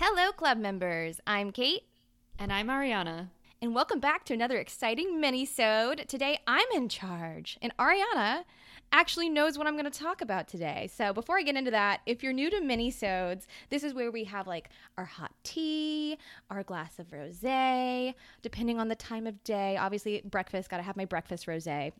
Hello, club members. I'm Kate, And I'm Ariana. and welcome back to another exciting mini-sode. Today, I'm in charge, and Ariana actually knows what I'm going to talk about today. So before I get into that, if you're new to mini-sodes, this is where we have like our hot tea, our glass of rosé, depending on the time of day. Obviously, breakfast, got to have my breakfast rosé.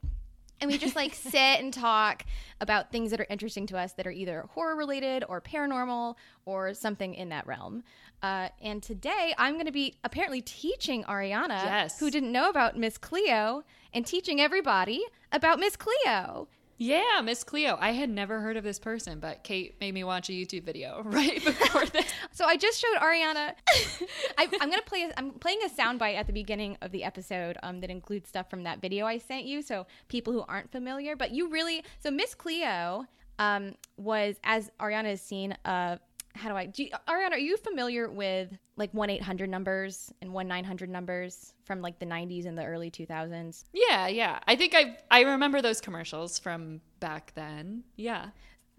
And we just like sit and talk about things that are interesting to us that are either horror related or paranormal or something in that realm. Uh, and today I'm going to be apparently teaching Ariana, Yes. who didn't know about Miss Cleo, and teaching everybody about Miss Cleo. Yeah, Miss Cleo. I had never heard of this person, but Kate made me watch a YouTube video right before this. So I just showed Ariana. I, I'm gonna play. A, I'm playing a soundbite at the beginning of the episode um, that includes stuff from that video I sent you. So people who aren't familiar, but you really. So Miss Cleo um, was, as Ariana has seen, uh, how do I? Do you, Ariana, are you familiar with like one eight hundred numbers and one nine hundred numbers from like the '90s and the early 2000s? Yeah, yeah. I think I I remember those commercials from back then. Yeah.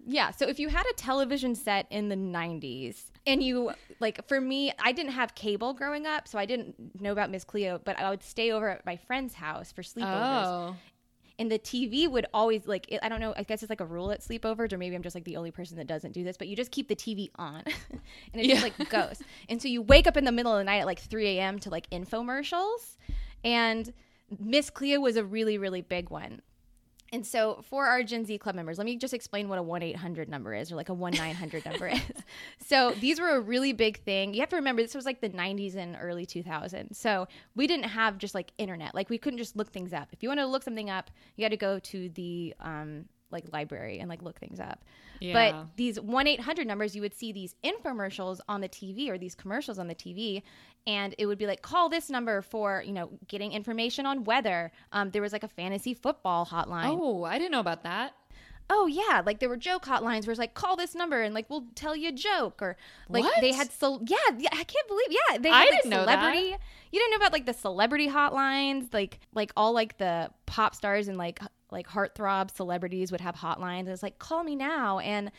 Yeah. So if you had a television set in the 90s and you, like, for me, I didn't have cable growing up, so I didn't know about Miss Cleo, but I would stay over at my friend's house for sleepovers. Oh. And the TV would always, like, it, I don't know, I guess it's like a rule at sleepovers, or maybe I'm just like the only person that doesn't do this, but you just keep the TV on and it just like goes. And so you wake up in the middle of the night at like 3 a.m. to like infomercials. And Miss Cleo was a really, really big one. And so for our Gen Z club members, let me just explain what a 1 800 number is or like a 1 900 number is. So these were a really big thing. You have to remember, this was like the 90s and early 2000s. So we didn't have just like internet. Like we couldn't just look things up. If you wanted to look something up, you had to go to the um, like library and like look things up. Yeah. But these 1 800 numbers, you would see these infomercials on the TV or these commercials on the TV. And it would be like, call this number for, you know, getting information on weather. Um, there was like a fantasy football hotline. Oh, I didn't know about that. Oh yeah, like there were joke hotlines where it's like call this number and like we'll tell you a joke or like What? they had so yeah, yeah I can't believe yeah they I had like didn't know that. celebrity you didn't know about like the celebrity hotlines like like all like the pop stars and like like heartthrob celebrities would have hotlines and it's like call me now and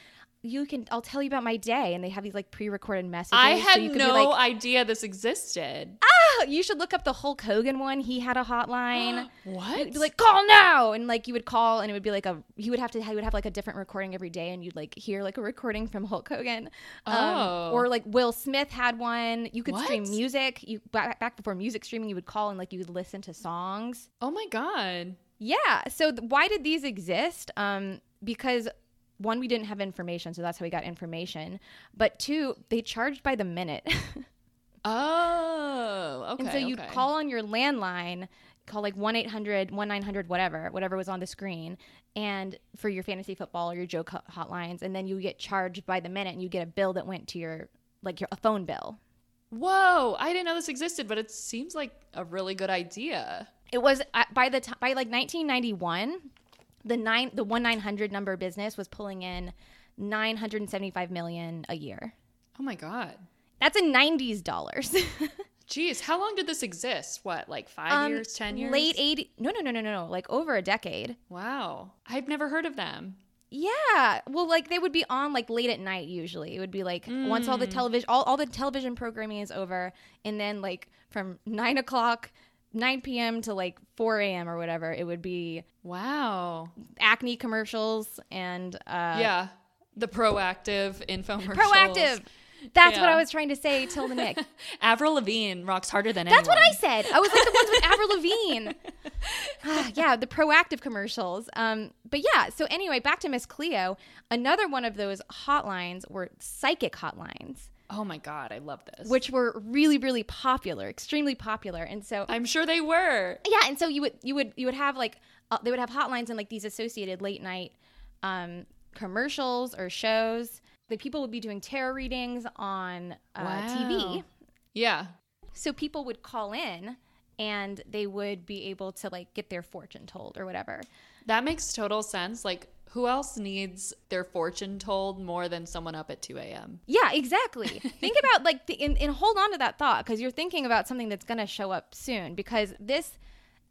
you can I'll tell you about my day and they have these like pre-recorded messages I so had you could no like idea this existed. ah you should look up the Hulk Hogan one he had a hotline what? It'd be like call now and like you would call and it would be like a you would have to he would have like a different recording every day and you'd like hear like a recording from Hulk Hogan um, Oh. or like Will Smith had one you could stream music you back, back before music streaming you would call and like you would listen to songs oh my god. Yeah so th- why did these exist um because one we didn't have information so that's how we got information but two they charged by the minute Oh, okay. And so you'd okay. call on your landline, call like 1 800, 1 900, whatever, whatever was on the screen, and for your fantasy football or your joke hotlines. And then you get charged by the minute and you get a bill that went to your, like your a phone bill. Whoa, I didn't know this existed, but it seems like a really good idea. It was uh, by the time, by like 1991, the nine, the 1 900 number business was pulling in 975 million a year. Oh my god. That's in 90s dollars. Jeez, how long did this exist? What, like five Um, years, ten years? Late 80, no, no, no, no, no, no, like over a decade. Wow, I've never heard of them. Yeah. Well, like they would be on like late at night usually. It would be like once all the television all, all the television programming is over and then like from nine o'clock, nine PM to like four AM or whatever, it would be Wow. acne commercials and uh yeah, the Proactiv infomercials. Proactiv. That's what I was trying to say till the Nick. Avril Lavigne rocks harder than anyone. That's what I said. I was like the ones with Avril Lavigne. Ah, yeah, the Proactiv commercials. Um, but yeah, so anyway, back to Miss Cleo. Another one of those hotlines were psychic hotlines. Oh my god, I love this. which were really really popular extremely popular and so I'm sure they were. yeah and so you would you would you would have like uh, they would have hotlines and like these associated late night um commercials or shows the people would be doing tarot readings on uh, tv Yeah. so people would call in and they would be able to like get their fortune told or whatever That makes total sense. Like, who else needs their fortune told more than someone up at 2 a.m.? Yeah, exactly. Think about like the, and, and hold on to that thought because you're thinking about something that's going to show up soon because this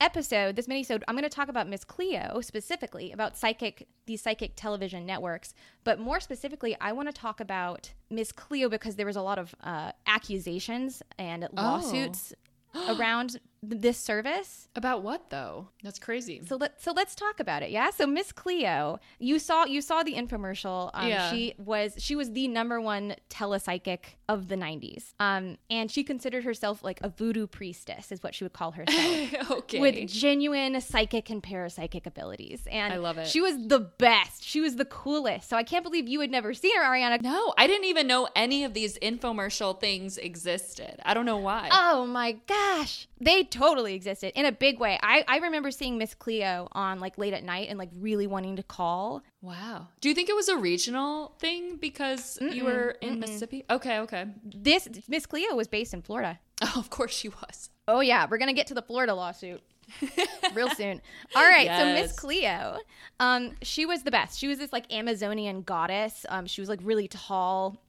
episode, this mini-sode, I'm going to talk about Miss Cleo specifically, about psychic, these psychic television networks. But more specifically, I want to talk about Miss Cleo because there was a lot of uh, accusations and lawsuits around th- this service. About what though? That's crazy. So let so let's talk about it. Yeah. So Miss Cleo, you saw you saw the infomercial. Um, Yeah. She was she was the number one telepsychic of the '90s. Um, and she considered herself like a voodoo priestess, is what she would call herself. okay. With genuine psychic and parapsychic abilities, and I love it. She was the best. She was the coolest. So I can't believe you had never seen her, Ariana. no, I didn't even know any of these infomercial things existed. I don't know why. Oh my gosh. They totally existed in a big way. I, I remember seeing Miss Cleo on like late at night and like really wanting to call. wow. Do you think it was a regional thing because you were in Mississippi? Okay, okay. This Miss Cleo was based in Florida. Oh, of course she was. Oh yeah, we're gonna get to the Florida lawsuit real soon. All right, so Miss Cleo, um, she was the best. She was this like Amazonian goddess. Um, she was like really tall,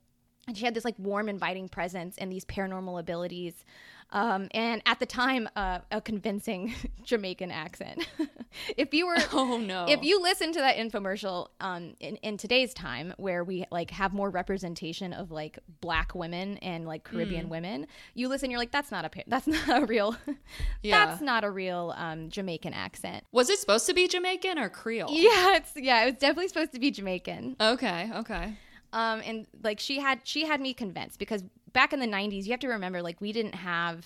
and she had this like warm, inviting presence and these paranormal abilities. Um, and at the time, uh, a convincing Jamaican accent. if you were, Oh no. if you listen to that infomercial um, in, in today's time where we like have more representation of like black women and like caribbean Mm. women you listen you're like that's not a that's not a real Yeah. that's not a real um, jamaican accent was it supposed to be Jamaican or Creole? yeah it's yeah it was definitely supposed to be jamaican Okay, okay. um, and like she had she had me convinced because back in the 90s you have to remember like we didn't have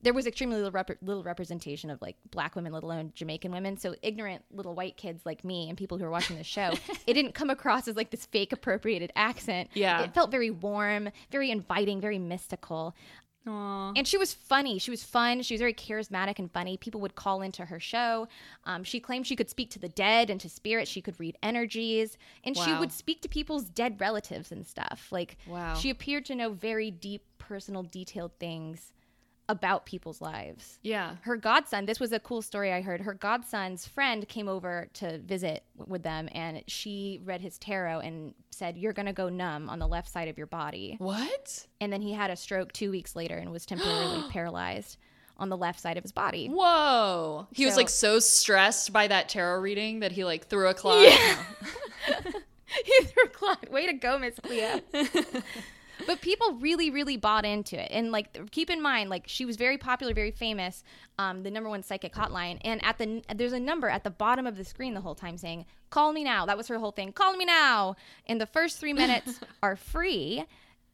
there was extremely little, rep- little representation of like black women let alone jamaican women. So ignorant little white kids like me and people who are watching the show it didn't come across as like this fake appropriated accent. Yeah. it felt very warm very inviting very mystical Aw. and she was funny. She was fun. She was very charismatic and funny. People would call into her show. Um, she claimed she could speak to the dead and to spirits. She could read energies, and she would speak to people's dead relatives and stuff. Like, Wow. she appeared to know very deep, personal, detailed things about people's lives. Yeah. Her godson, this was a cool story I heard. Her godson's friend came over to visit w- with them, and she read his tarot and said, You're going to go numb on the left side of your body What? and then he had a stroke two weeks later and was temporarily paralyzed on the left side of his body. Whoa. He was like so stressed by that tarot reading that he like threw a clock. he threw a clock. Way to go, Miss Cleo. but people really, really bought into it, and like keep in mind, like she was very popular, very famous, um, the number one psychic hotline, and at the there's a number at the bottom of the screen the whole time saying "Call me now." That was her whole thing. Call me now. And the first three minutes are free,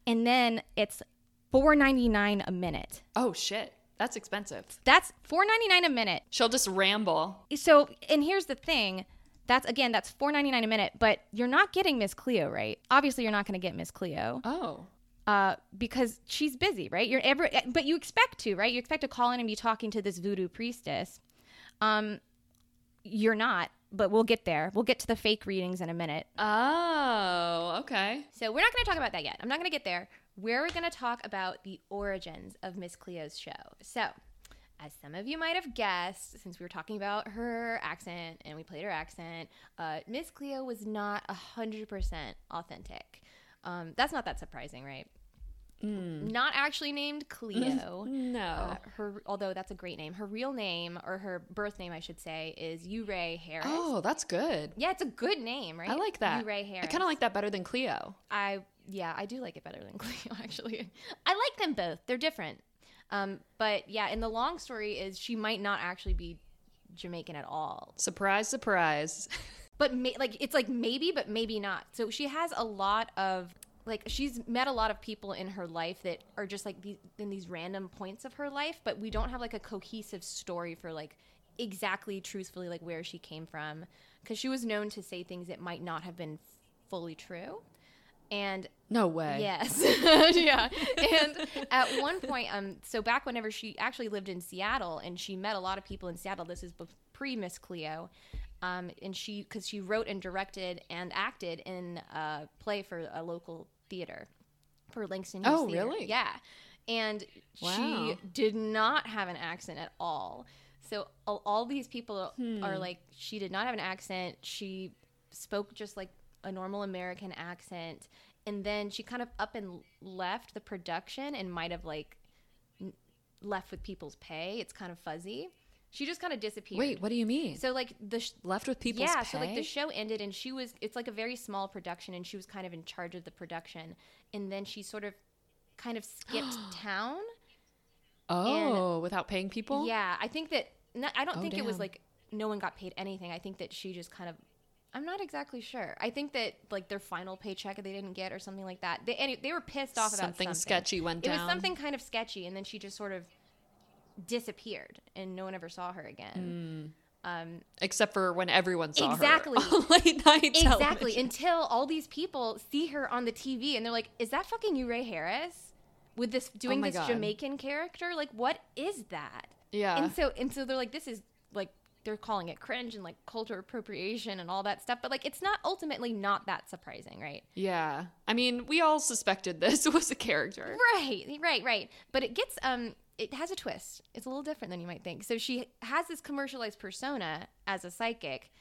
and then it's four ninety nine a minute. Oh shit. That's expensive. That's four ninety nine a minute. She'll just ramble. So, and here's the thing. That's again, that's four ninety nine a minute, but you're not getting Miss Cleo, right? Obviously, you're not going to get Miss Cleo Oh. Uh, because she's busy, right? You're ever, but you expect to, right? You expect to call in and be talking to this voodoo priestess. Um, you're not, but we'll get there. We'll get to the fake readings in a minute. Oh, okay. So we're not going to talk about that yet. I'm not going to get there. We're going to talk about the origins of Miss Cleo's show. So, as some of you might have guessed, since we were talking about her accent and we played her accent, uh, Miss Cleo was not 100% authentic. Um, that's not that surprising, right? Not actually named Cleo. No. Uh, her, although that's a great name. Her real name, or her birth name, I should say, is Youree Harris. oh, that's good. Yeah, it's a good name, right? I like that. Youree Harris. I kind of like that better than Cleo. I yeah, I do like it better than Cleo actually. I like them both. They're different. Um, but yeah, and the long story is she might not actually be Jamaican at all. Surprise, surprise. But may, like it's like maybe but maybe not. So she has a lot of like she's met a lot of people in her life that are just like these in these random points of her life, but we don't have like a cohesive story for like exactly truthfully like where she came from because she was known to say things that might not have been fully true. And No way. Yes. yeah. And at one point, um, so back whenever she actually lived in Seattle and she met a lot of people in Seattle, this is pre Miss Cleo. Um, and she, because she wrote and directed and acted in a play for a local theater for Langston Hughes Oh, Theater. really? Yeah. And Wow. she did not have an accent at all. So all, all these people Hmm. are like, she did not have an accent. She spoke just like a normal American accent. And then she kind of up and left the production and might have like n- left with people's pay. It's kind of fuzzy. She just kind of disappeared. Wait, what do you mean? So like the sh- Left with people. yeah, pay? so like the show ended and she was it's like a very small production and she was kind of in charge of the production and then she sort of kind of skipped town. oh, without paying people? Yeah, I think that not, I don't Oh, think it was like no one got paid anything. I think that she just kind of I'm not exactly sure. I think that like their final paycheck they didn't get or something like that. They any, they were pissed off about Something something sketchy went It down. It was something kind of sketchy and then she just sort of disappeared and no one ever saw her again. Um, Except for when everyone saw Exactly. her on late night Exactly. television. Until all these people see her on the TV and they're like, "Is that fucking you, Ray Harris?" With this doing Oh this God. Jamaican character, like what is that? Yeah. And so and so they're like, "This is like they're calling it cringe and like culture appropriation and all that stuff." But like, it's not ultimately not that surprising, right? yeah. I mean, we all suspected this was a character. Right, right, right. But it gets um it has a twist. It's a little different than you might think. So she has this commercialized persona as a psychic,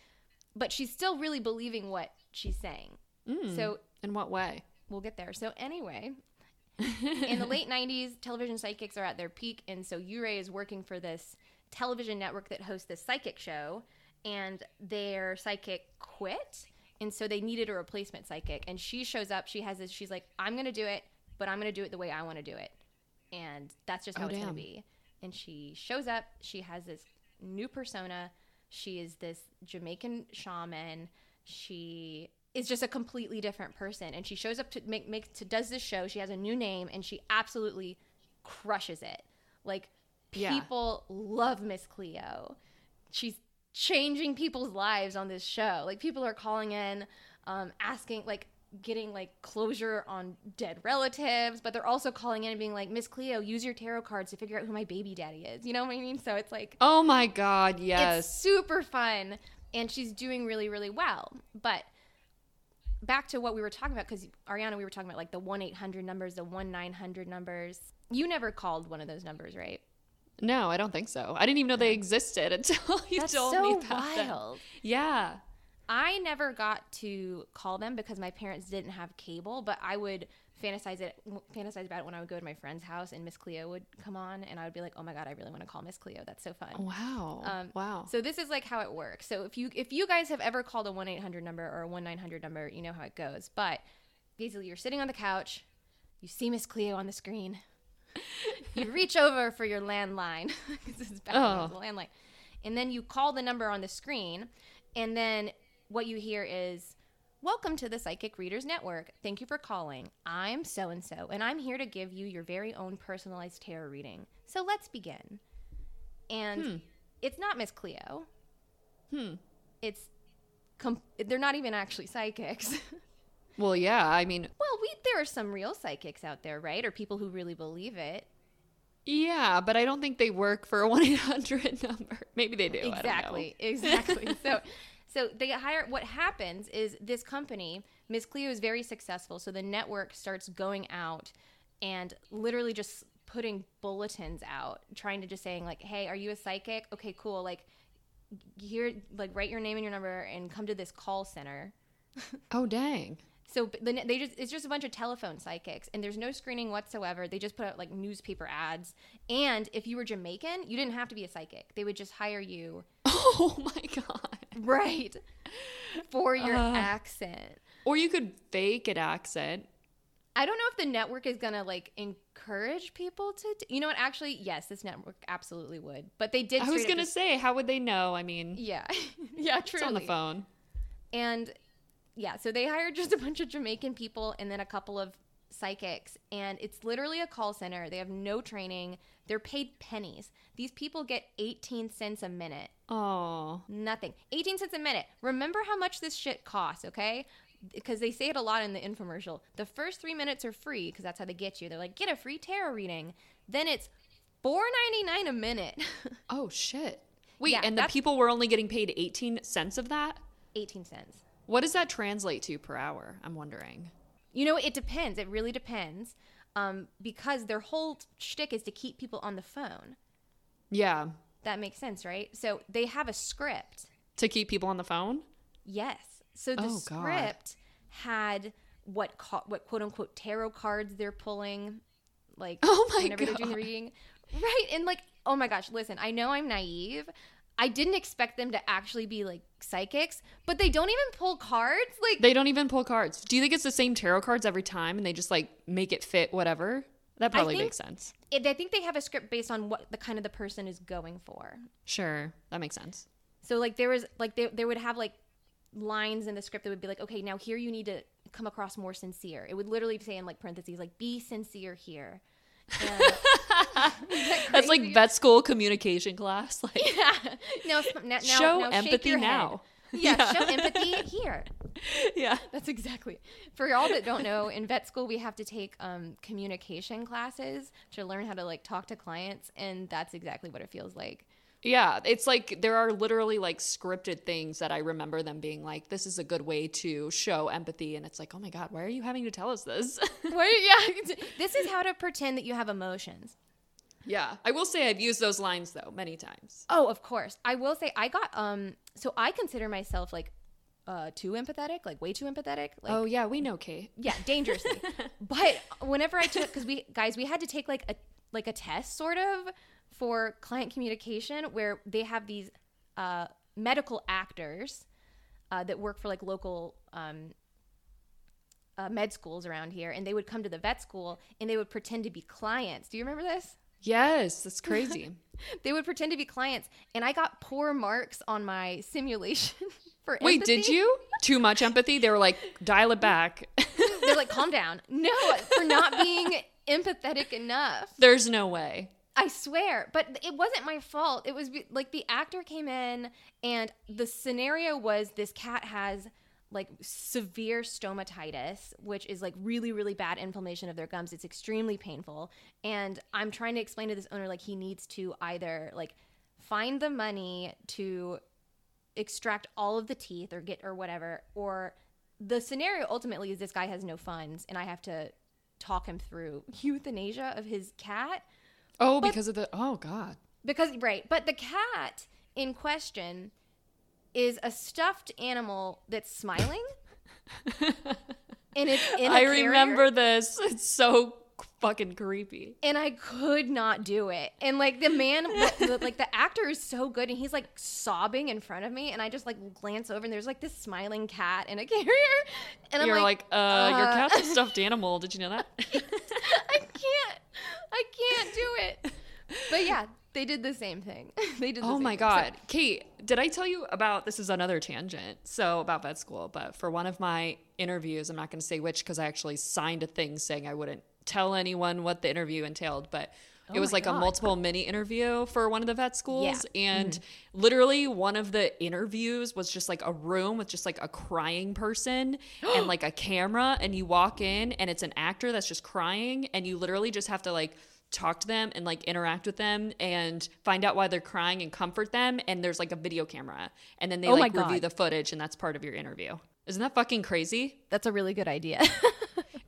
but she's still really believing what she's saying. Mm. So In what way? we'll get there. So anyway, in the late 90s, television psychics are at their peak and so Youree is working for this television network that hosts this psychic show and their psychic quit and so they needed a replacement psychic and she shows up, she has this she's like I'm going to do it, but I'm going to do it the way I want to do it. And that's just how Oh, it's going to be. And she shows up, she has this new persona. She is this Jamaican shaman. She is just a completely different person and she shows up to make make to does this show she has a new name and she absolutely crushes it like Yeah. people love miss cleo she's changing people's lives on this show like people are calling in um, asking like getting like closure on dead relatives but they're also calling in and being like miss cleo use your tarot cards to figure out who my baby daddy is you know what i mean so it's like Oh my God, it's yes. super fun and she's doing really really well but back to what we were talking about because ariana we were talking about like the 1-800 numbers the 1-900 numbers you never called one of those numbers right No, I don't think so. I didn't even know they existed until you that's told so me about them. wild Yeah. I never got to call them because my parents didn't have cable but i would fantasize it fantasize about it when i would go to my friend's house and miss cleo would come on and i would be like oh my god i really want to call miss cleo that's so fun Wow. Um, wow. So this is like how it works. So if you if you guys have ever called a one eight hundred number or a one nine hundred number, you know how it goes. But basically, you're sitting on the couch, you see Miss Cleo on the screen, you reach over for your landline. this is back Oh. a landline, and then you call the number on the screen, and then what you hear is. Welcome to the Psychic Readers Network. Thank you for calling. I'm so and so, and I'm here to give you your very own personalized tarot reading. So let's begin. And Hmm. it's not Miss Cleo Hmm. it's com- they're not even actually psychics. Well, yeah. I mean, well, we there are some real psychics out there, right? Or people who really believe it. yeah, but I don't think they work for a 1 800 number. Maybe they do. I don't know. exactly, exactly. so, so they hire. What happens is this company, Miss Cleo, is very successful. So the network starts going out and literally just putting bulletins out, trying to just saying like, "Hey, are you a psychic? Okay, cool. Like, here, like, write your name and your number and come to this call center." Oh, dang. So b- the, ne- they just it's just a bunch of telephone psychics, and there's no screening whatsoever. They just put out like newspaper ads, and if you were Jamaican, you didn't have to be a psychic. They would just hire you, Oh, my God. right, for your Uh. accent. Or you could fake an accent. I don't know if the network is gonna like encourage people to. d- you know what? Actually, yes, this network absolutely would. But they did. I was going to say, how would they know? I mean, yeah, yeah, it's truly on the phone. And yeah, so they hired just a bunch of Jamaican people and then a couple of psychics. And it's literally a call center. They have no training. They're paid pennies. These people get 18 cents a minute. Oh. Nothing. 18 cents a minute. Remember how much this shit costs, okay? Because they say it a lot in the infomercial. The first three minutes are free because that's how they get you. They're like, get a free tarot reading. Then it's $4.99 a minute. Oh, shit. Wait, Yeah, and the people were only getting paid 18 cents of that? 18 cents. What does that translate to per hour? I'm wondering. You know, it depends. It really depends. Um, because their whole shtick is to keep people on the phone. Yeah. That makes sense, right? So they have a script. To keep people on the phone? Yes. So the Oh, script had what what quote unquote tarot cards they're pulling, like Oh my whenever they're doing the God. reading. Right. And like, oh my gosh, listen, I know I'm naive. I didn't expect them to actually be like psychics, but they don't even pull cards. Like, They don't even pull cards. Do you think it's the same tarot cards every time and they just like make it fit whatever? That probably think- makes sense. it, I think they have a script based on what the kind of the person is going for. Sure. That makes sense. So like there was like they, they would have like lines in the script that would be like, okay, now here you need to come across more sincere. It would literally say in like parentheses like be sincere here. And, That's like vet school communication class. Like yeah. Now, s- now, now show now empathy now. Yeah, show empathy here. Yeah. That's exactly. For y'all that don't know, in vet school we have to take um, communication classes to learn how to like talk to clients, and that's exactly what it feels like. Yeah, it's like there are literally like scripted things that I remember them being like, this is a good way to show empathy. And it's like, oh my God, why are you having to tell us this? Wait, yeah. This is how to pretend that you have emotions. yeah. I will say I've used those lines though many times. Oh, of course. I will say I got um. So I consider myself like uh too empathetic, like way too empathetic. Like, oh, yeah, we know, Kate. yeah, dangerously. but whenever I took, because we guys, we had to take like a like a test sort of for client communication where they have these uh, medical actors uh, that work for like local um, uh, med schools around here, and they would come to the vet school and they would pretend to be clients. Do you remember this? Yes, that's crazy. They would pretend to be clients, and I got poor marks on my simulation for. Wait, empathy. did you? Too much empathy? They were like, dial it back. They're like, calm down. No, for not being empathetic enough. There's no way. I swear, but it wasn't my fault. It was like the actor came in, and the scenario was this cat has like severe stomatitis, which is like really, really bad inflammation of their gums. It's extremely painful. And I'm trying to explain to this owner, like, he needs to either like find the money to extract all of the teeth or get or whatever, or the scenario ultimately is this guy has no funds, and I have to talk him through euthanasia of his cat Oh, because of the. Oh, God. because right but the cat in question is a stuffed animal that's smiling and it's in a I carrier, I remember this. It's so fucking creepy. and i could not do it and like the man like the actor is so good and he's like sobbing in front of me and i just like glance over and there's like this smiling cat in a carrier and i'm You're like, like, uh, your uh, cat's a stuffed animal. Did you know that? i can't i can't do it but yeah they did the same thing they did the Oh my thing. god. Kate, did I tell you about this is another tangent. So about vet school, but for one of my interviews, I'm not going to say which cuz I actually signed a thing saying I wouldn't tell anyone what the interview entailed, but it was oh my like a multiple mini interview for one of the vet schools. Yeah. and mm-hmm. literally one of the interviews was just like a room with just like a crying person and like a camera. And you walk in and it's an actor that's just crying. And you literally just have to like talk to them and like interact with them and find out why they're crying and comfort them. And there's like a video camera. And then they Oh like review the footage and that's part of your interview. Isn't that fucking crazy? That's a really good idea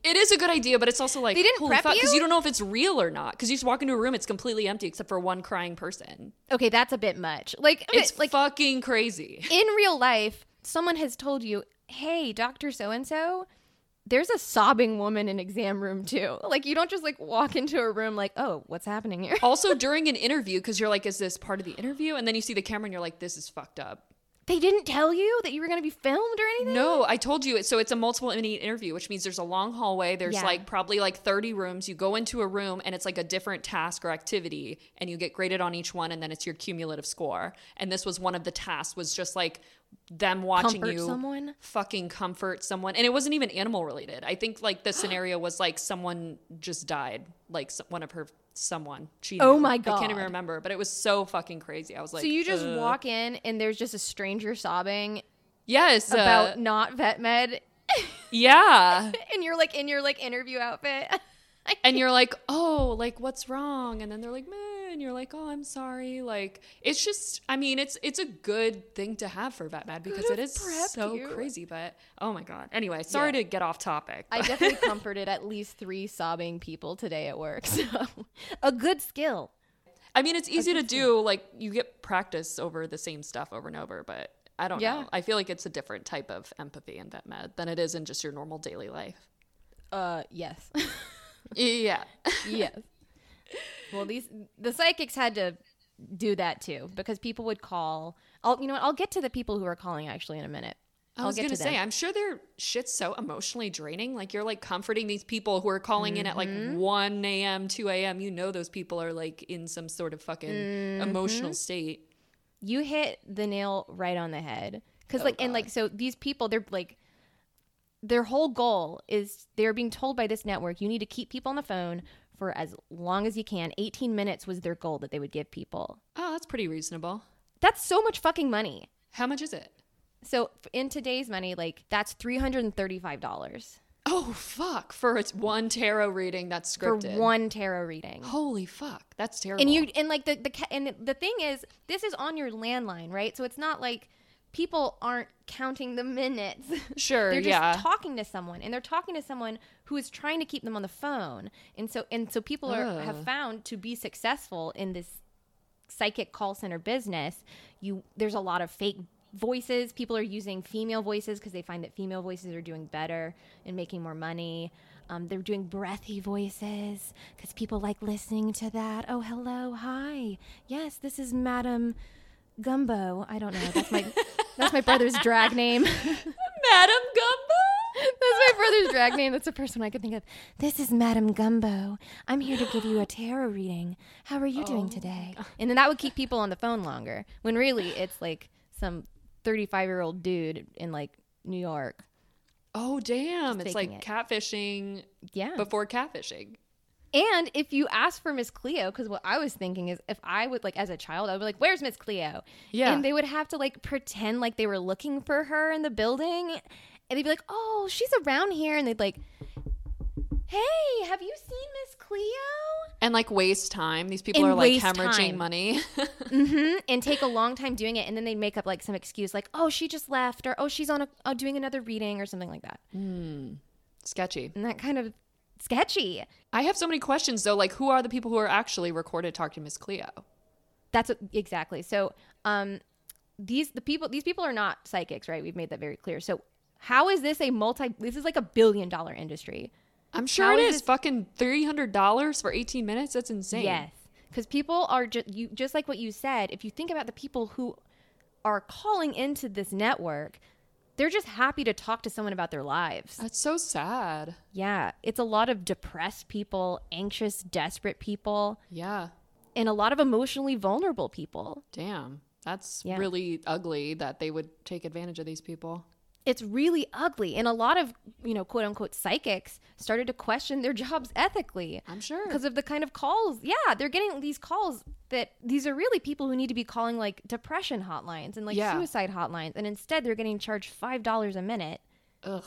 it is a good idea but it's also like They didn't prep fuck because you? you don't know if it's real or not because you just walk into a room it's completely empty except for one crying person okay that's a bit much like it's like fucking crazy in real life, someone has told you, "Hey, Doctor So and So, there's a sobbing woman in exam room too." Like you don't just like walk into a room like, "Oh, what's happening here?" also during an interview because you're like is this part of the interview and then you see the camera and you're like this is fucked up They didn't tell you that you were going to be filmed or anything. No, I told you. So it's a multiple interview, which means there's a long hallway. There's Yeah. like probably like 30 rooms. You go into a room and it's like a different task or activity and you get graded on each one and then it's your cumulative score. And this was one of the tasks was just like them watching Comfort you someone? fucking comfort someone. And it wasn't even animal related. I think like the scenario was like someone just died, like one of her someone. She Oh my god I can't even remember, but it was so fucking crazy. I was like so you just uh, walk in and there's just a stranger sobbing Yes, uh, about not vet med, yeah. and you're like in your like interview outfit. and you're like, oh, like what's wrong? And then they're like, man, and you're like, oh, I'm sorry. Like it's just, I mean, it's it's a good thing to have for vet med because it is so you. crazy. But oh my god. Anyway, sorry Yeah. to get off topic. I definitely comforted at least three sobbing people today at work. So a good skill. I mean, it's easy to do. Like you get practice over the same stuff over and over, but. I don't Yeah. know. I feel like it's a different type of empathy in vet med than it is in just your normal daily life. Uh, yes. Yeah. yes. Well, these the psychics had to do that too because people would call. I'll you know what? I'll get to the people who are calling actually in a minute. I was gonna to say, I'm sure their shit's so emotionally draining. Like you're like comforting these people who are calling in at like Mm-hmm. 1 a.m., 2 a.m. You know those people are like in some sort of fucking Mm-hmm. emotional state. you hit the nail right on the head because like and like so these people they're like their whole goal is they're being told by this network you need to keep people on the phone for as long as you can 18 minutes was their goal that they would give people Oh, that's pretty reasonable. that's so much fucking money How much is it? so in today's money like that's $335 Oh fuck! For its one tarot reading that's scripted. for one tarot reading Holy fuck! That's terrible. and you and like the the and the thing is this is on your landline right so it's not like people aren't counting the minutes. Sure, they're just yeah. talking to someone and they're talking to someone who is trying to keep them on the phone. And so and so people are, have found to be successful in this psychic call center business. You there's a lot of fake voices. People are using female voices because they find that female voices are doing better and making more money. Um, they're doing breathy voices because people like listening to that. Oh hello hi. Yes this is madam gumbo i don't know that's my that's my brother's drag name Madam Gumbo. That's my brother's drag name. That's the first one I could think of. This is Madam Gumbo. I'm here to give you a tarot reading. How are you doing oh, today? And then that would keep people on the phone longer. When really it's like some 35 year old dude in like New York. Oh damn! It's like it. catfishing Yeah. before catfishing. And if you ask for Miss Cleo, because what I was thinking is if I would like as a child, I would be like, "Where's Miss Cleo?" Yeah. and they would have to like pretend like they were looking for her in the building, and they'd be like, "Oh, she's around here," and they'd like, "Hey, have you seen Miss Cleo?" And like waste time. These people And are like hemorrhaging time. money. hmm and take a long time doing it, and then they'd make up like some excuse, like, "Oh, she just left," or "Oh, she's on a oh, doing another reading," or something like that, Sketchy. and that kind of sketchy. I have so many questions though. Like, who are the people who are actually recorded talking to Miss Cleo? That's what, exactly. So, um, these the people these people are not psychics, right? We've made that very clear. So, how is this a multi? This is like a billion dollar industry. I'm sure How it is is. Fucking three hundred dollars for eighteen minutes. That's insane. Yes, because people are just you just like what you said. If you think about the people who are calling into this network, they're just happy to talk to someone about their lives. That's so sad. Yeah, it's a lot of depressed people, anxious, desperate people, Yeah. and a lot of emotionally vulnerable people. Damn. That's Yeah. really ugly that they would take advantage of these people. It's really ugly, and a lot of you know quote unquote psychics started to question their jobs ethically I'm sure. because of the kind of calls. Yeah, they're getting these calls that these are really people who need to be calling like depression hotlines and like Yeah. suicide hotlines, and instead they're getting charged five dollars a minute Ugh.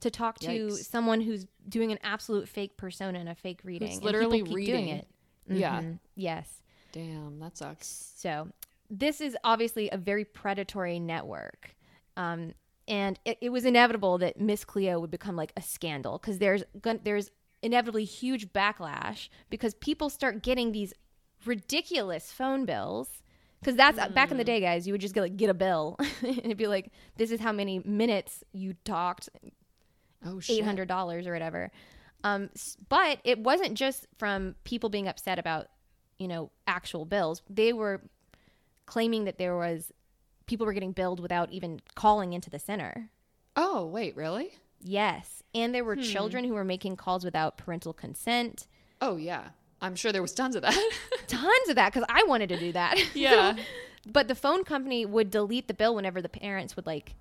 to talk to Yikes. someone who's doing an absolute fake persona in a fake reading. and people literally reading. it. Yeah. Mhm. Yes. Damn. That sucks. So this is obviously a very predatory network. Um, and it, it was inevitable that Miss Cleo would become like a scandal because there's there's inevitably huge backlash because people start getting these ridiculous phone bills. Because that's uh, back in the mm. day, guys. You would just get like get a bill, and it'd be like, "This is how many minutes you talked, Oh shit. eight hundred dollars or whatever." Um, but it wasn't just from people being upset about, you know, actual bills. They were claiming that there was people were getting billed without even calling into the center. Oh wait, really? Yes, and there were hmm. children who were making calls without parental consent. Oh yeah. I'm sure there was tons of that. Tons of that because I wanted to do that. yeah. but the phone company would delete the bill whenever the parents would like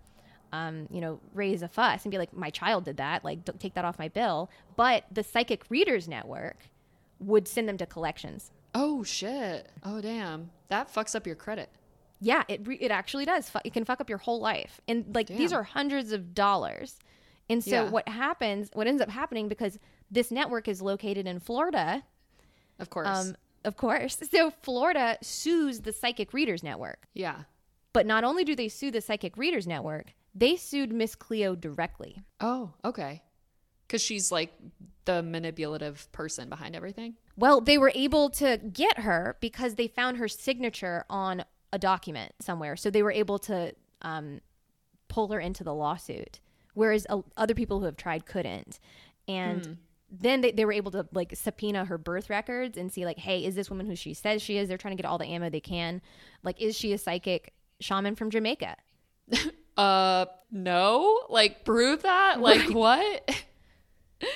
um, you know raise a fuss and be like my child did that like don't take that off my bill but the psychic readers network would send them to collections Oh shit. Oh damn. That fucks up your credit. yeah it, re- it actually does it can fuck up your whole life and like these are hundreds of dollars and so Yeah. what happens what ends up happening because this network is located in florida Of course. um, of course so florida sues the psychic readers network yeah. But not only do they sue the Psychic Readers Network, they sued Miss Cleo directly. Oh, okay. Cuz she's like the manipulative person behind everything. Well, they were able to get her because they found her signature on a document somewhere. So they were able to um, pull her into the lawsuit, whereas uh, other people who have tried couldn't. And then they, they were able to like subpoena her birth records and see like, hey, is this woman who she says she is? They're trying to get all the ammo they can. Like, is she a psychic shaman from Jamaica? Uh, no. Like, prove that. Like, what?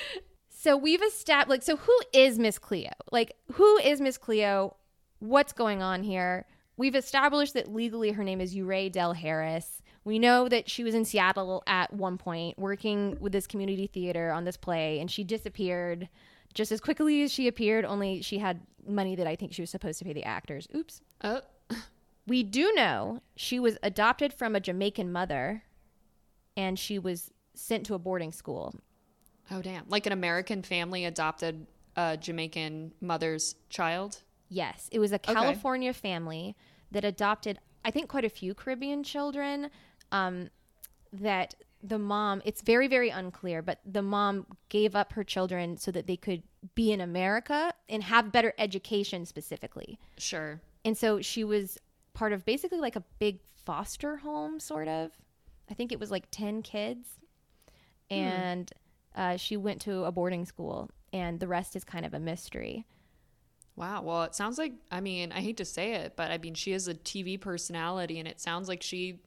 So we've established like so who is Miss Cleo? Like who is Miss Cleo? What's going on here? We've established that legally her name is Youree Dell Harris. We know that she was in Seattle at one point working with this community theater on this play and she disappeared just as quickly as she appeared, only she had money that I think she was supposed to pay the actors. Oops. Oh, We do know she was adopted from a Jamaican mother and she was sent to a boarding school. oh, damn. Like an American family adopted a Jamaican mother's child. Yes, it was a California family that adopted, I think, quite a few Caribbean children. Um, that the mom, it's very, very unclear, but the mom gave up her children so that they could be in America and have better education specifically. Sure. And so she was part of basically like a big foster home, sort of. I think it was like 10 kids. And uh, she went to a boarding school, and the rest is kind of a mystery. Wow. Well, it sounds like, I mean, I hate to say it, but I mean, she is a TV personality, and it sounds like she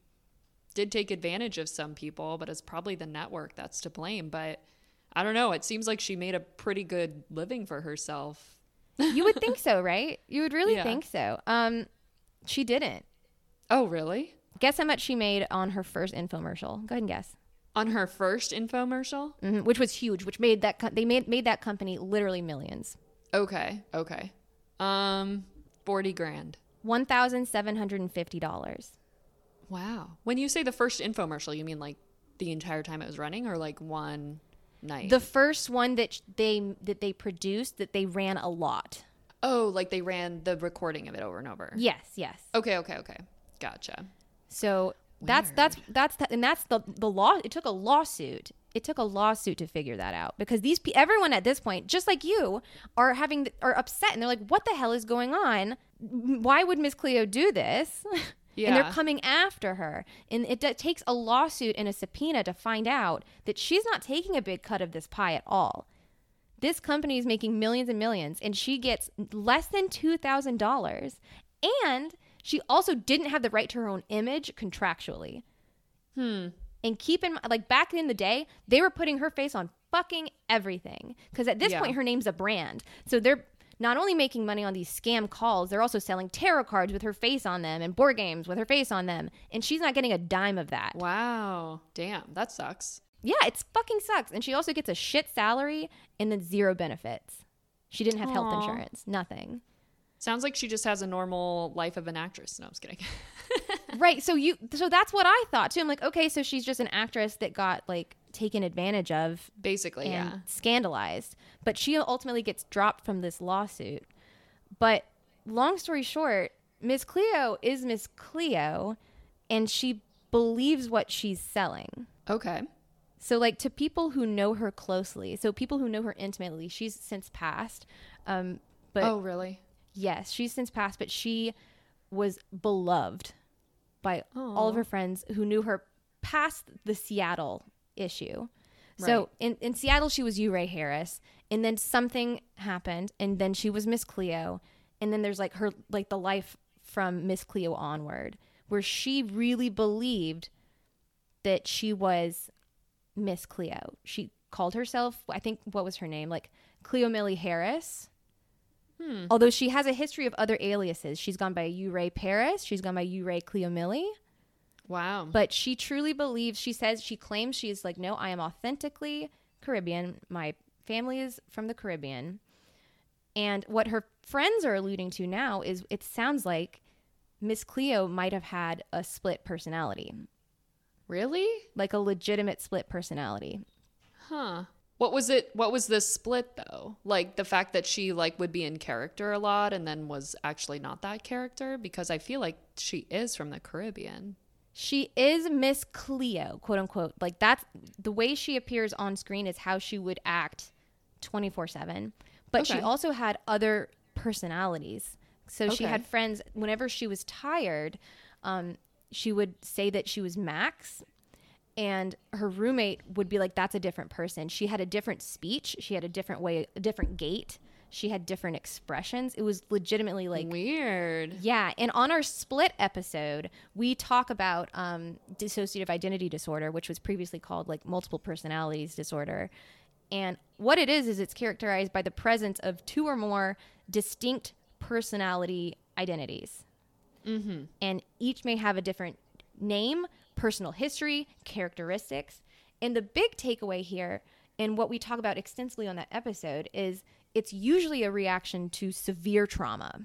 did take advantage of some people, but it's probably the network that's to blame. But I don't know. It seems like she made a pretty good living for herself. You would think so, right? You would really Yeah. think so. Um, she didn't. Oh, really? Guess how much she made on her first infomercial? Go ahead and guess. On her first infomercial? hmm Which was huge. Which made that co- they made made that company literally millions. Okay. Okay. Um, 40 grand. One thousand seven hundred and fifty dollars. Wow. When you say the first infomercial, you mean like the entire time it was running or like one night? The first one that they that they produced that they ran a lot. oh, like they ran the recording of it over and over. Yes, yes. Okay, okay, okay. Gotcha. So that's that's that's the, and that's the the law. It took a lawsuit. It took a lawsuit to figure that out because these pe- everyone at this point, just like you, are having are upset and they're like, "What the hell is going on? Why would Miss Cleo do this?" and they're coming after her, and it d- takes a lawsuit and a subpoena to find out that she's not taking a big cut of this pie at all. This company is making millions and millions, and she gets less than two thousand dollars, and she also didn't have the right to her own image contractually. Hmm. And keep in mind, like back in the day, they were putting her face on fucking everything because at this Yeah. point, her name's a brand. So they're not only making money on these scam calls, they're also selling tarot cards with her face on them and board games with her face on them, and she's not getting a dime of that. Wow. Damn, that sucks. Yeah, it's fucking sucks. And she also gets a shit salary and then zero benefits. She didn't have health insurance, nothing. Sounds like she just has a normal life of an actress. No, I'm just kidding. right. So you so that's what I thought too. I'm like, okay, so she's just an actress that got like taken advantage of Basically, and yeah. scandalized. But she ultimately gets dropped from this lawsuit. But long story short, Miss Cleo is Miss Cleo and she believes what she's selling. Okay. So, like to people who know her closely, so people who know her intimately, she's since passed. Um, but oh, really? yes, she's since passed, but she was beloved by all of her friends who knew her past the Seattle issue. So in, in Seattle, she was Youree Harris, and then something happened, and then she was Miss Cleo, and then there's like her like the life from Miss Cleo onward, where she really believed that she was Miss Cleo. She called herself, I think, what was her name? Like Cleo Millie Harris. Hmm. Although she has a history of other aliases. She's gone by Youree Paris. She's gone by Youree Cleo Millie. Wow. But she truly believes, she says, she claims she's like, no, I am authentically Caribbean. My family is from the Caribbean. And what her friends are alluding to now is it sounds like Miss Cleo might have had a split personality, really? like a legitimate split personality. Huh. What was it? What was this split though? Like the fact that she like would be in character a lot and then was actually not that character because I feel like she is from the Caribbean. She is Miss Cleo, quote unquote. Like that's the way she appears on screen is how she would act 24 7. But she also had other personalities. So she had friends, whenever she was tired, um, she would say that she was Max. and her roommate would be like that's a different person she had a different speech she had a different way a different gait she had different expressions it was legitimately like Weird. yeah and on our split episode we talk about um, dissociative identity disorder which was previously called like multiple personalities disorder and what it is is it's characterized by the presence of two or more distinct personality identities and each may have a different name, personal history, characteristics. And the big takeaway here, and what we talk about extensively on that episode, is it's usually a reaction to severe trauma.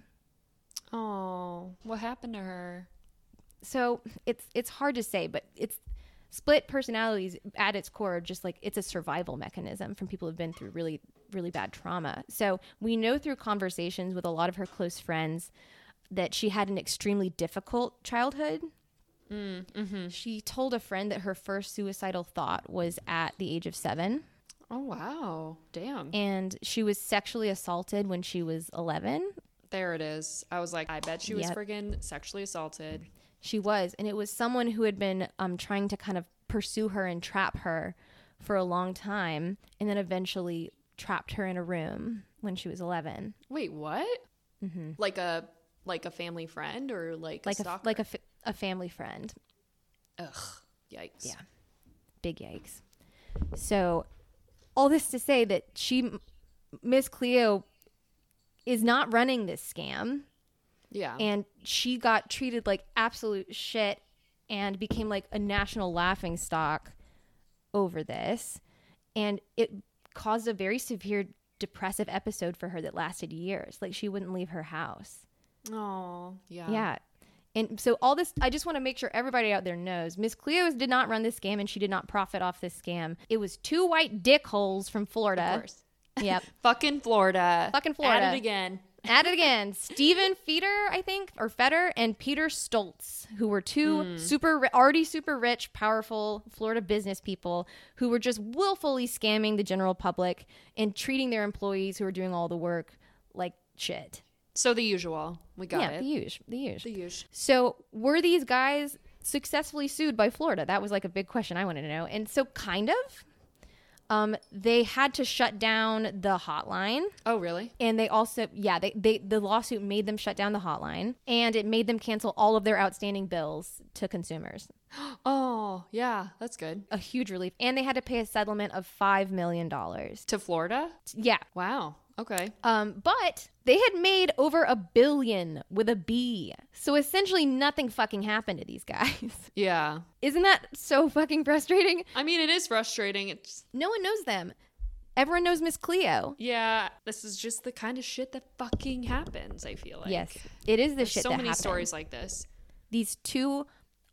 Oh, what happened to her? So it's it's hard to say, but it's split personalities at its core, just like it's a survival mechanism from people who've been through really really bad trauma. So we know through conversations with a lot of her close friends that she had an extremely difficult childhood. Mm, mm-hmm. She told a friend that her first suicidal thought was at the age of seven, Oh wow. Damn. and she was sexually assaulted when she was 11. There it is. I was like, I bet she was Yep. friggin' sexually assaulted. She was, and it was someone who had been um, trying to kind of pursue her and trap her for a long time, and then eventually trapped her in a room when she was 11, Wait, what? Like a like a family friend or like Mm-hmm. like a a like a family friend. Ugh. Yikes. Yeah. Big yikes. So, all this to say that she, Miss Cleo, is not running this scam. Yeah. and she got treated like absolute shit and became like a national laughing stock over this and it caused a very severe depressive episode for her that lasted years like she wouldn't leave her house oh, yeah. yeah and so all this i just want to make sure everybody out there knows miss Cleo's did not run this scam and she did not profit off this scam it was two white dick holes from Florida. Of course. yep Fucking Florida. Fucking Florida. At it again. At it again. Steven Feder, I think, or Feder, and Peter Stolz, who were two hmm. super, already super rich, powerful Florida business people who were just willfully scamming the general public and treating their employees who were doing all the work like shit. So the usual. We got yeah, it. the usual. The usual. The usual. So were these guys successfully sued by Florida? That was like a big question I wanted to know. And so, kind of. Um, they had to shut down the hotline Oh, really? and they also yeah they, they the lawsuit made them shut down the hotline and it made them cancel all of their outstanding bills to consumers Oh, yeah. That's good. a huge relief and they had to pay a settlement of five million dollars To Florida? yeah Wow. Okay. um but they had made over a billion with a b so essentially nothing fucking happened to these guys Yeah. isn't that so fucking frustrating I mean, it is frustrating. It's no one knows them everyone knows miss cleo yeah. This is just the kind of shit that fucking happens. I feel like. yes it is the There's shit so that many happens. stories like this. these two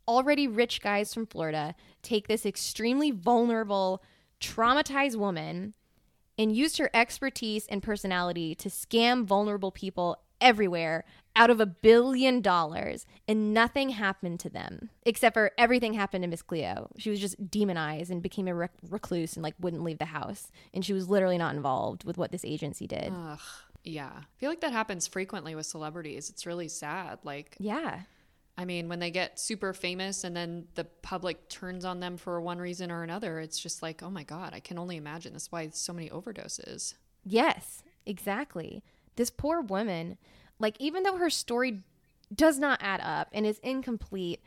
already rich guys from Florida take this extremely vulnerable, traumatized woman and used her expertise and personality to scam vulnerable people everywhere out of a billion dollars and nothing happened to them except for everything happened to Miss Cleo. She was just demonized and became a rec- recluse and like wouldn't leave the house and she was literally not involved with what this agency did. Ugh. Yeah. I feel like that happens frequently with celebrities. It's really sad. Like, yeah. I mean, when they get super famous and then the public turns on them for one reason or another, it's just like, oh my God, I can only imagine. That's why so many overdoses. Yes, exactly. This poor woman, like, even though her story does not add up and is incomplete,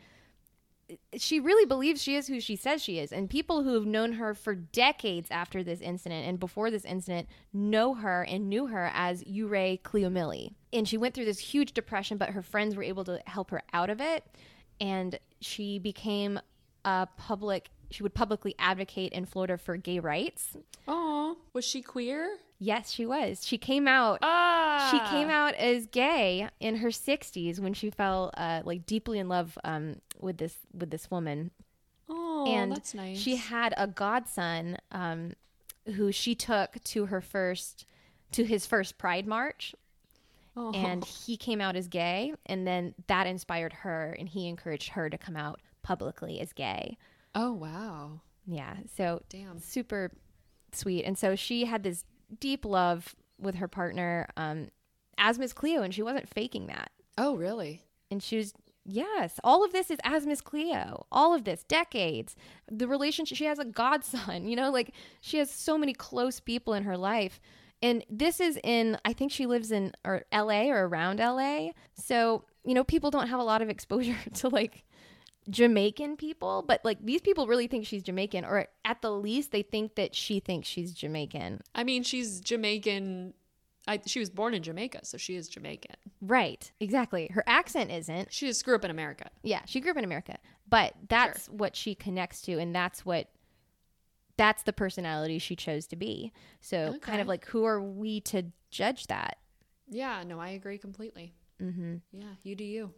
she really believes she is who she says she is. And people who have known her for decades after this incident and before this incident know her and knew her as Youree Cleomilli. And she went through this huge depression, but her friends were able to help her out of it. And she became a public, she would publicly advocate in Florida for gay rights. Oh, was she queer? Yes, she was. She came out. Ah, She came out as gay in her 60s when she fell uh, like deeply in love um, with this with this woman, Oh, and that's nice. she had a godson um, who she took to her first to his first Pride March, oh. and he came out as gay, and then that inspired her, and he encouraged her to come out publicly as gay. oh wow, Yeah, so damn. super sweet. And so she had this deep love with her partner um, as Miss Cleo, and she wasn't faking that. Oh really? And she was Yes, all of this is as Miss Cleo. All of this, decades. The relationship, she has a godson, you know, like she has so many close people in her life. And this is in, I think she lives in or LA or around LA. So, you know, people don't have a lot of exposure to like Jamaican people, but like these people really think she's Jamaican, or at the least, they think that she thinks she's Jamaican. I mean, she's Jamaican. I, she was born in Jamaica, so she is Jamaican. Right, exactly. Her accent isn't. She just grew up in America. Yeah, she grew up in America, but that's sure. what she connects to, and that's what that's the personality she chose to be. So, okay. kind of like, who are we to judge that? Yeah, no, I agree completely. Mm-hmm. Yeah, you do you.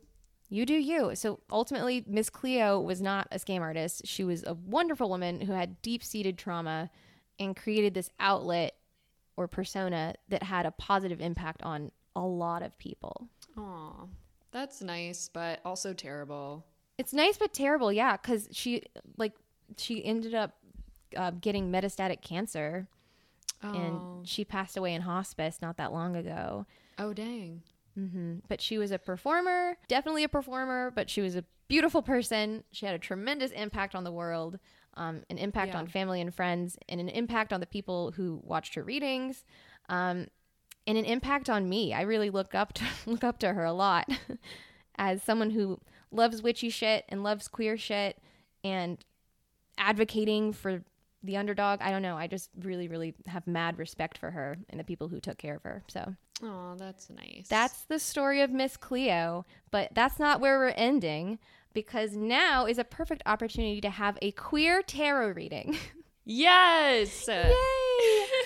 You do you. So ultimately, Miss Cleo was not a scam artist. She was a wonderful woman who had deep seated trauma and created this outlet or persona that had a positive impact on a lot of people. Aw, that's nice, but also terrible. It's nice, but terrible, yeah, because she, like, she ended up uh, getting metastatic cancer oh. and she passed away in hospice not that long ago. Oh, dang. Mm-hmm. But she was a performer, definitely a performer, but she was a beautiful person. She had a tremendous impact on the world, um, an impact yeah. on family and friends, and an impact on the people who watched her readings, um, and an impact on me. I really look up to look up to her a lot as someone who loves witchy shit and loves queer shit and advocating for the underdog. I don't know. I just really, really have mad respect for her and the people who took care of her. So Oh, that's nice. That's the story of Miss Cleo, but that's not where we're ending because now is a perfect opportunity to have a queer tarot reading. Yes. Yay!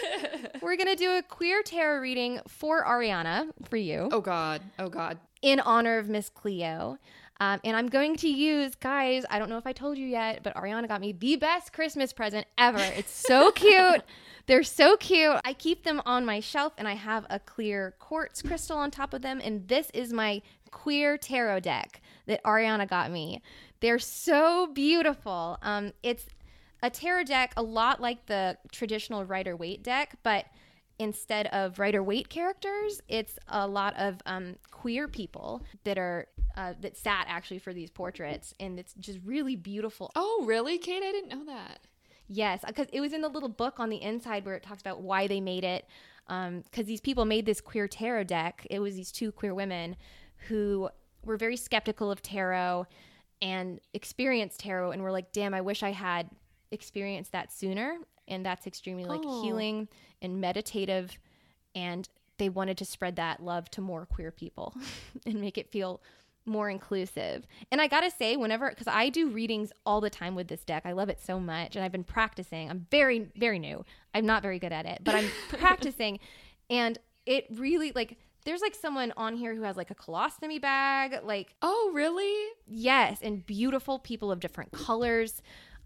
we're going to do a queer tarot reading for Ariana, for you. Oh, God. Oh, God. In honor of Miss Cleo. Um, and I'm going to use, guys, I don't know if I told you yet, but Ariana got me the best Christmas present ever. It's so cute. They're so cute. I keep them on my shelf and I have a clear quartz crystal on top of them. And this is my queer tarot deck that Ariana got me. They're so beautiful. Um, it's a tarot deck a lot like the traditional Rider Waite deck, but instead of Rider Waite characters, it's a lot of um, queer people that are uh, that sat actually for these portraits, and it's just really beautiful. Oh, really, Kate? I didn't know that. Yes, because it was in the little book on the inside where it talks about why they made it. Because um, these people made this queer tarot deck. It was these two queer women who were very skeptical of tarot and experienced tarot and were like, damn, I wish I had experienced that sooner. And that's extremely like oh. healing and meditative. And they wanted to spread that love to more queer people and make it feel more inclusive. And I gotta say, whenever, because I do readings all the time with this deck, I love it so much, and I've been practicing. I'm very, very new. I'm not very good at it, but I'm practicing, and it really like. There's like someone on here who has like a colostomy bag, like oh really? Yes, and beautiful people of different colors.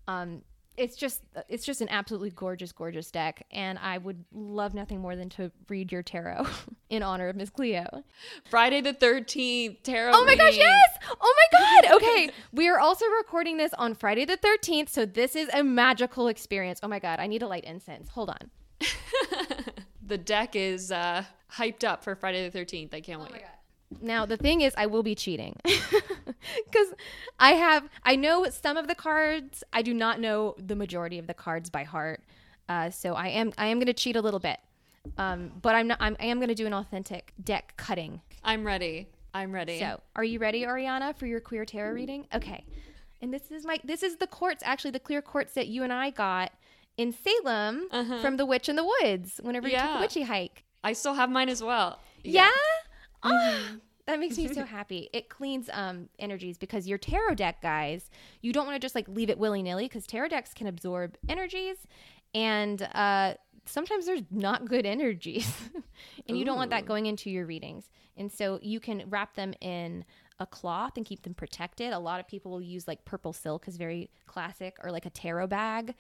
Um, it's just it's just an absolutely gorgeous gorgeous deck and i would love nothing more than to read your tarot in honor of miss cleo. Friday the 13th tarot oh my reading. gosh yes! Oh my god! Okay we are also recording this on friday the 13th so this is a magical experience. Oh my god i need a light incense. Hold on. The deck is uh hyped up for friday the 13th i can't oh wait now the thing is, I will be cheating because I have I know some of the cards. I do not know the majority of the cards by heart. Uh, so I am I am going to cheat a little bit, um, but I'm not. I'm, I am going to do an authentic deck cutting. I'm ready. I'm ready. So, are you ready, Ariana, for your queer tarot reading? Okay. And this is my this is the quartz actually the clear quartz that you and I got in Salem uh-huh. from the Witch in the Woods whenever yeah. you took a witchy hike. I still have mine as well. Yeah. yeah? Mm-hmm. Oh, that makes me so happy. It cleans um, energies because your tarot deck, guys, you don't want to just like leave it willy nilly because tarot decks can absorb energies, and uh, sometimes there's not good energies, and you don't want that going into your readings. And so you can wrap them in a cloth and keep them protected. A lot of people will use like purple silk is very classic, or like a tarot bag.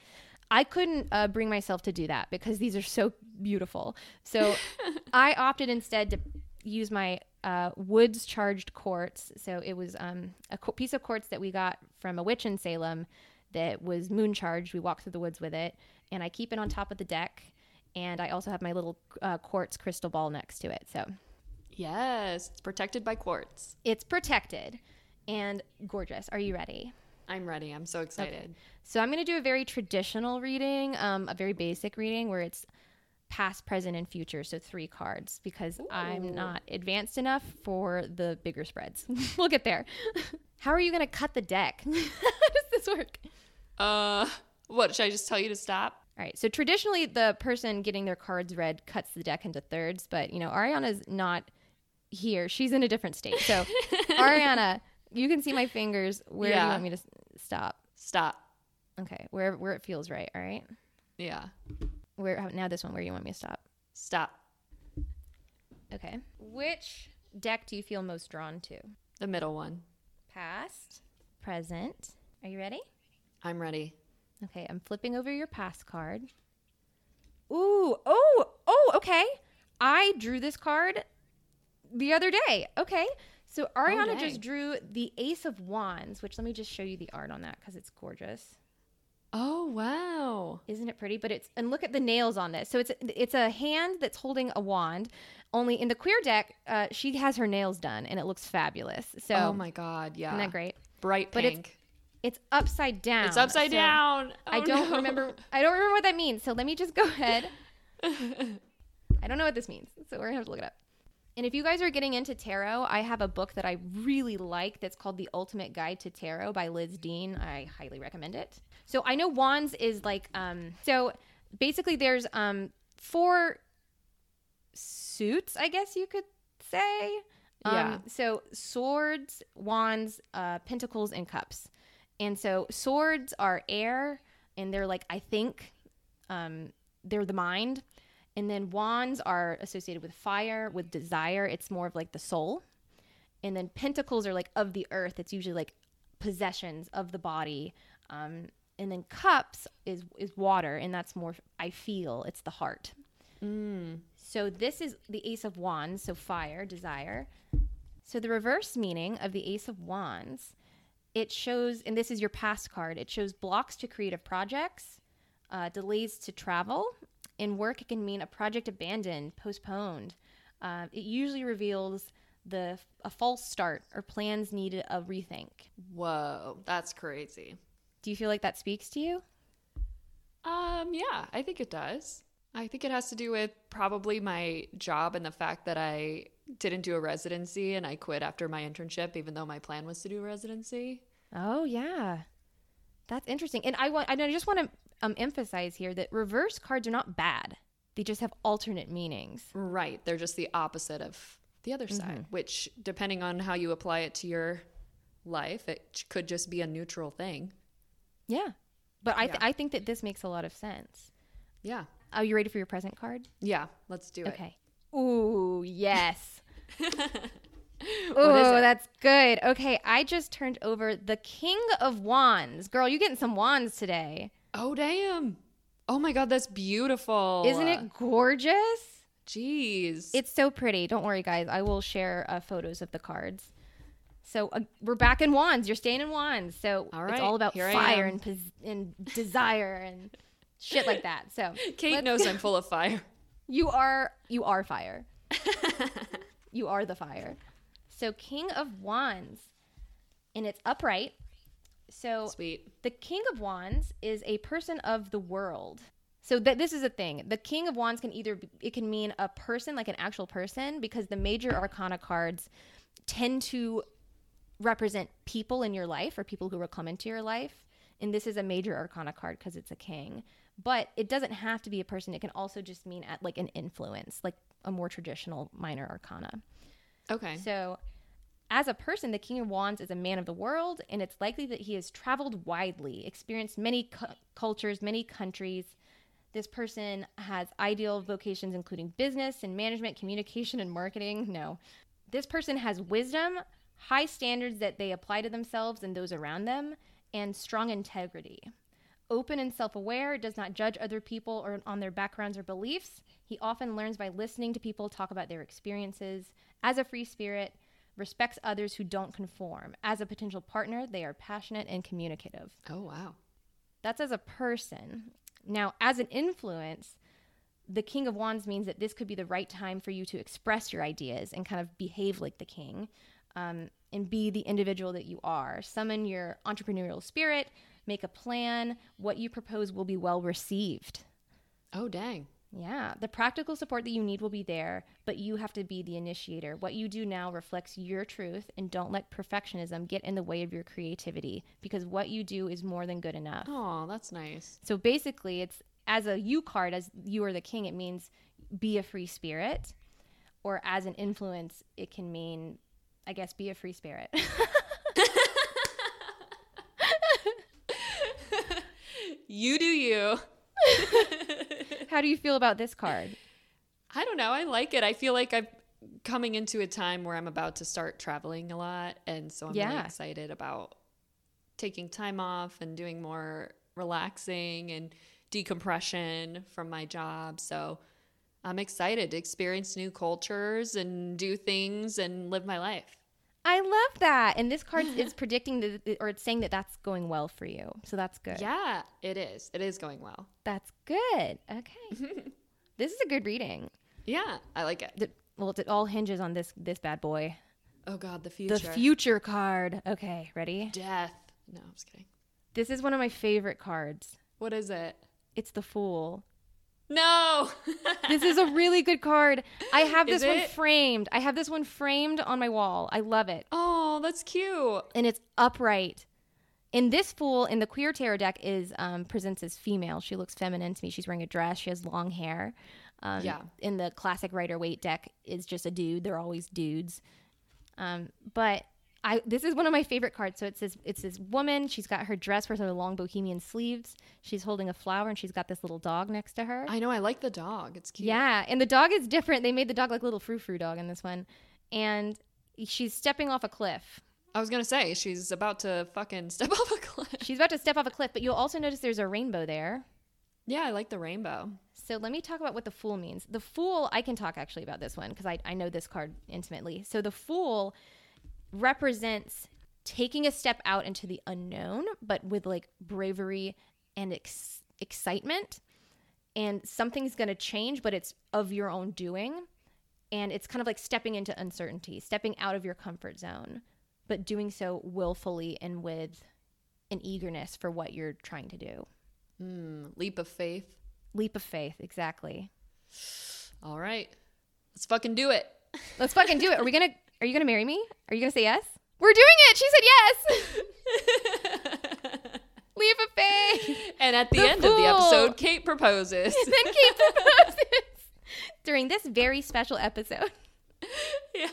I couldn't uh, bring myself to do that because these are so beautiful. So I opted instead to use my uh, woods charged quartz. So it was um, a piece of quartz that we got from a witch in Salem that was moon charged. We walked through the woods with it, and I keep it on top of the deck. And I also have my little uh, quartz crystal ball next to it. So, yes, it's protected by quartz. It's protected. and gorgeous. Are you ready? I'm ready. I'm so excited. So I'm going to do a very traditional reading, um, a very basic reading where it's past, present, and future. So three cards because I'm not advanced enough for the bigger spreads. we'll get there. How are you going to cut the deck? How does this work? Uh, what should I just tell you to stop? All right. So traditionally, the person getting their cards read cuts the deck into thirds, but you know, Ariana's not here. She's in a different state. So, Ariana, you can see my fingers. Where do you want me to stop? Stop. Okay, where where it feels right. All right. Yeah. Where how- now this one? Where do you want me to stop? Stop. Okay. Which deck do you feel most drawn to? The middle one. Past, present. Are you ready? I'm ready. Okay, I'm flipping over your past card. Ooh, oh, oh, okay. I drew this card the other day. Okay. So oh, Ariana dang. just drew the Ace of Wands, which let me just show you the art on that because it's gorgeous. Oh wow. Isn't it pretty? But it's and look at the nails on this. So it's it's a hand that's holding a wand. Only in the queer deck, uh, she has her nails done, and it looks fabulous. So oh my god. Yeah. isn't that great? Bright But it's- pink. It's upside down. It's, upside So down. I Oh, don't no. remember. I don't remember what that means. So let me just go ahead. I don't know what this means, so we're gonna have to look it up. And if you guys are getting into tarot, I have a book that I really like that's called The Ultimate Guide to Tarot by Liz Dean. I highly recommend it. So I know wands is like um so basically there's um four suits, I guess you could say. Um, Yeah. So swords, wands, uh, pentacles, and cups. And so swords are air, and they're like I think, um, they're the mind. And then wands are associated with fire, with desire. It's more of like the soul. And then pentacles are like of the earth. It's usually like possessions of the body. Um, and then cups is is water, and that's more I feel. It's the heart. Mm. So this is the Ace of Wands, so fire, desire. So the reverse meaning of the Ace of Wands, it shows, and this is your past card. It shows blocks to creative projects, uh, delays to travel. In work, it can mean a project abandoned, postponed. Uh, it usually reveals the a false start or plans needed a rethink. Whoa, that's crazy. Do you feel like that speaks to you? Um, yeah, I think it does. I think it has to do with probably my job and the fact that I didn't do a residency and I quit after my internship, even though my plan was to do a residency. Oh yeah, that's interesting. And I want, and I just want to um, emphasize here that reverse cards are not bad. They just have alternate meanings. Right. They're just the opposite of the other side, which, depending on how you apply it to your life, it could just be a neutral thing. Yeah, but I, th- Yeah. I think that this makes a lot of sense. Yeah. Are you ready for your present card? Yeah. Let's do it. Okay. Ooh, yes. Ooh, that's good. Okay, I just turned over the King of Wands. Girl, you getting some wands today. Oh, damn. Oh my God, that's beautiful. Isn't it gorgeous? Jeez. It's so pretty. Don't worry, guys. I will share uh, photos of the cards. So uh, we're back in wands. You're staying in wands. So All it's all about here fire and pos- and desire and shit like that. So Kate knows I'm full of fire. you are you are fire. you are the fire. So King of Wands, and it's upright. So Sweet. the King of Wands is a person of the world. So that this is a thing. The King of Wands can either be, it can mean a person, like an actual person, because the major arcana cards tend to represent people in your life or people who will come into your life. And this is a major arcana card because it's a king. But it doesn't have to be a person. It can also just mean at like an influence, like a more traditional minor arcana. Okay. So, as a person, the King of Wands is a man of the world, and it's likely that he has traveled widely, experienced many cu- cultures, many countries. This person has ideal vocations, including business and management, communication and marketing. No. This person has wisdom, high standards that they apply to themselves and those around them, and strong integrity. Open and self aware, does not judge other people or on their backgrounds or beliefs. He often learns by listening to people talk about their experiences. As a free spirit, respects others who don't conform. As a potential partner, they are passionate and communicative. oh, wow. That's as a person. Now, as an influence, the King of Wands means that this could be the right time for you to express your ideas and kind of behave like the king. Um, and be the individual that you are. Summon your entrepreneurial spirit, make a plan. What you propose will be well received. Oh, dang. Yeah, the practical support that you need will be there, but you have to be the initiator. What you do now reflects your truth, and don't let perfectionism get in the way of your creativity because what you do is more than good enough. Oh, that's nice. So basically, it's as a you card, as you are the king, it means be a free spirit, or as an influence, it can mean, I guess, be a free spirit. You do you. How do you feel about this card? I don't know. I like it. I feel like I'm coming into a time where I'm about to start traveling a lot. And so I'm really excited about taking time off and doing more relaxing and decompression from my job. So I'm excited to experience new cultures and do things and live my life. I love that. And this card is predicting that, or it's saying that that's going well for you. So that's good. Yeah, it is. It is going well. That's good. Okay. this is a good reading. Yeah, I like it. The- well, it all hinges on this this bad boy. Oh God, the future. The future card. Okay, ready? Death. No, I'm just kidding. This is one of my favorite cards. What is it? It's the Fool. No. This is a really good card. I have Is this one framed. I have this one framed on my wall. I love it. oh, that's cute. And it's upright. And this fool in the queer tarot deck is um, presents as female. She looks feminine to me. She's wearing a dress. She has long hair. Um, Yeah. In the classic Rider Waite deck is just a dude. They're always dudes. Um, but I this is one of my favorite cards. So it says it's this woman. She's got her dress with her long bohemian sleeves. She's holding a flower and she's got this little dog next to her. I know. I like the dog. It's cute. Yeah, and the dog is different. They made the dog like little frou frou dog in this one, and she's stepping off a cliff. I was gonna say she's about to fucking step off a cliff. She's about to step off a cliff, but you'll also notice there's a rainbow there. Yeah, I like the rainbow. So let me talk about what the fool means. The fool, I can talk actually about this one because I, I know this card intimately. So the fool represents taking a step out into the unknown, but with like bravery and ex- excitement. And something's going to change, but it's of your own doing. And it's kind of like stepping into uncertainty, stepping out of your comfort zone, but doing so willfully and with an eagerness for what you're trying to do. Mm, leap of faith. Leap of faith, exactly. All right, let's fucking do it. Let's fucking do it. Are we gonna? Are you gonna marry me? Are you gonna say yes? We're doing it. She said yes. Leave of faith. and at the, The end of the episode, Kate proposes. And then Kate proposes during this very special episode. yeah.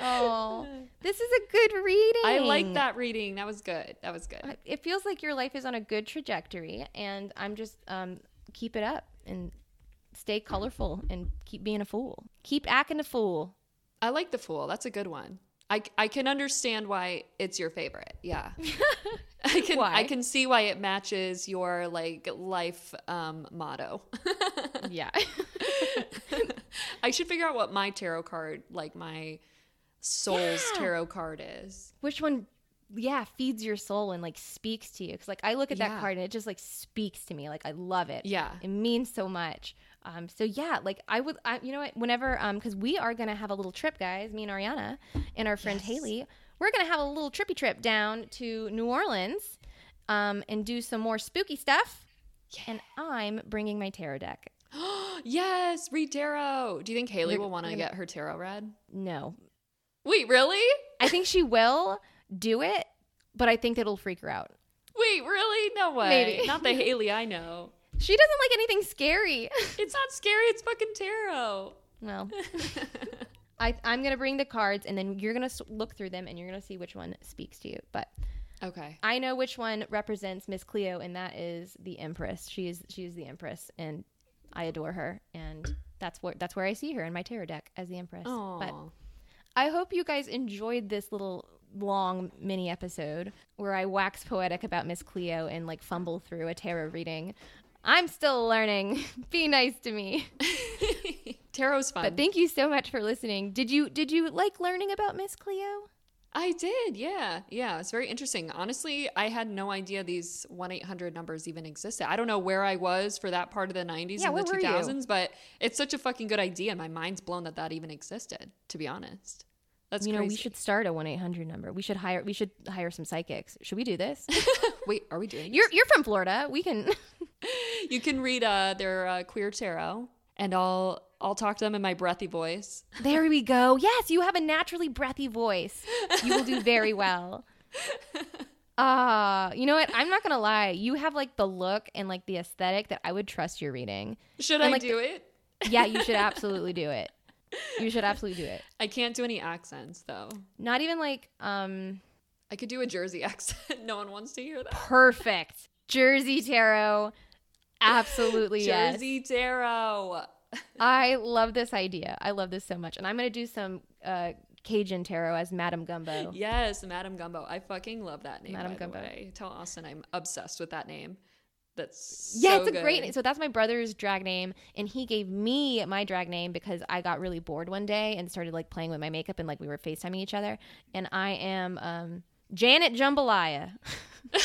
Oh, this is a good reading. I like that reading. That was good. That was good. It feels like your life is on a good trajectory, and I'm just um, keep it up and stay colorful and keep being a fool. Keep acting a fool. I like the fool. That's a good one. I, I can understand why it's your favorite. Yeah. I can Why? I can see why it matches your like life um, motto. Yeah. I should figure out what my tarot card, like my soul's tarot card is. Which one? Yeah, feeds your soul and like speaks to you. Cause like I look at that Yeah. card and it just like speaks to me. Like I love it. Yeah. it means so much. Um, so yeah, like I would, I, you know what? Whenever, um, because we are gonna have a little trip, guys. Me and Ariana and our friend Yes. Haley, we're gonna have a little trippy trip down to New Orleans, um, and do some more spooky stuff. And I'm bringing my tarot deck. yes, read tarot. Do you think Haley You're- will want to get her tarot read? No, Wait, really? I think she will do it, but I think it'll freak her out. Wait, really? No way. Maybe. Not the Haley I know. She doesn't like anything scary. It's not scary. It's fucking tarot. well, I, I'm gonna bring the cards, and then you're gonna look through them, and you're gonna see which one speaks to you. But Okay. I know which one represents Miss Cleo, and that is the Empress. She is she is the Empress, and I adore her, and that's where that's where I see her in my tarot deck as the Empress. But Oh. I hope you guys enjoyed this little long mini episode where I wax poetic about Miss Cleo and like fumble through a tarot reading. I'm still learning. Be nice to me. Tarot's fun. But thank you so much for listening. Did you did you like learning about Miss Cleo? I did, yeah. Yeah, it's very interesting. Honestly, I had no idea these 1 800 numbers even existed. I don't know where I was for that part of the 90s Yeah, and the where were you? 2000s, but it's such a fucking good idea. And my mind's blown that that even existed, to be honest. That's you know, crazy. we should start a one eight hundred number. We should hire. We should hire some psychics. Should we do this? Wait, are we doing? you're you're from Florida. We can. you can read uh, their uh, queer tarot, and I'll I'll talk to them in my breathy voice. there we go. Yes, you have a naturally breathy voice. You will do very well. Uh, you know what? I'm not gonna lie. You have like the look and like the aesthetic that I would trust your reading. Should And, I like, do it? Yeah, you should absolutely do it. You should absolutely do it. I can't do any accents though. Not even like um I could do a Jersey accent. no one wants to hear that. perfect Jersey tarot. Absolutely yes. Jersey tarot. I love this idea. I love this so much. And I'm going to do some uh, Cajun tarot as Madame Gumbo. Yes, Madame Gumbo. I fucking love that name. Madame Gumbo. Tell Austin I'm obsessed with that name. That's Yeah, so it's a great name. So that's my brother's drag name, and he gave me my drag name because I got really bored one day and started like playing with my makeup and like we were FaceTiming each other. And I am um, Janet Jambalaya.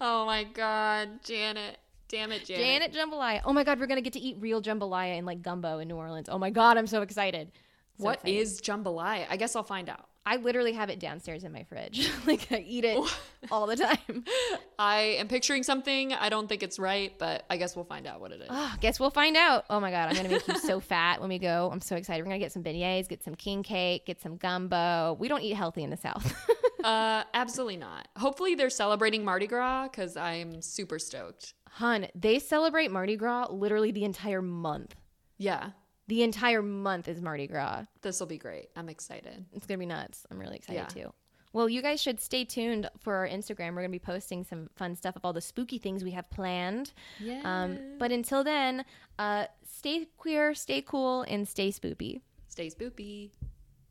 oh my god, Janet. Damn it, Janet. Janet Jambalaya. Oh my god, we're gonna get to eat real jambalaya in like gumbo in New Orleans. Oh my god, I'm so excited. So What excited. is jambalaya? I guess I'll find out. I literally have it downstairs in my fridge. like I eat it all the time. I am picturing something. I don't think it's right, but I guess we'll find out what it is. Oh, guess we'll find out. Oh my god, I'm gonna make you so fat when we go. I'm so excited. We're gonna get some beignets, get some king cake, get some gumbo. We don't eat healthy in the South. Uh, absolutely not. Hopefully they're celebrating Mardi Gras because I'm super stoked. Hun, they celebrate Mardi Gras literally the entire month. Yeah, The entire month is Mardi Gras. this will be great. I'm excited. It's gonna be nuts. I'm really excited Yeah. too. Well, you guys should stay tuned for our Instagram. We're gonna be posting some fun stuff of all the spooky things we have planned. Yeah. Um, but until then, uh, stay queer, stay cool, and stay spoopy. Stay spoopy.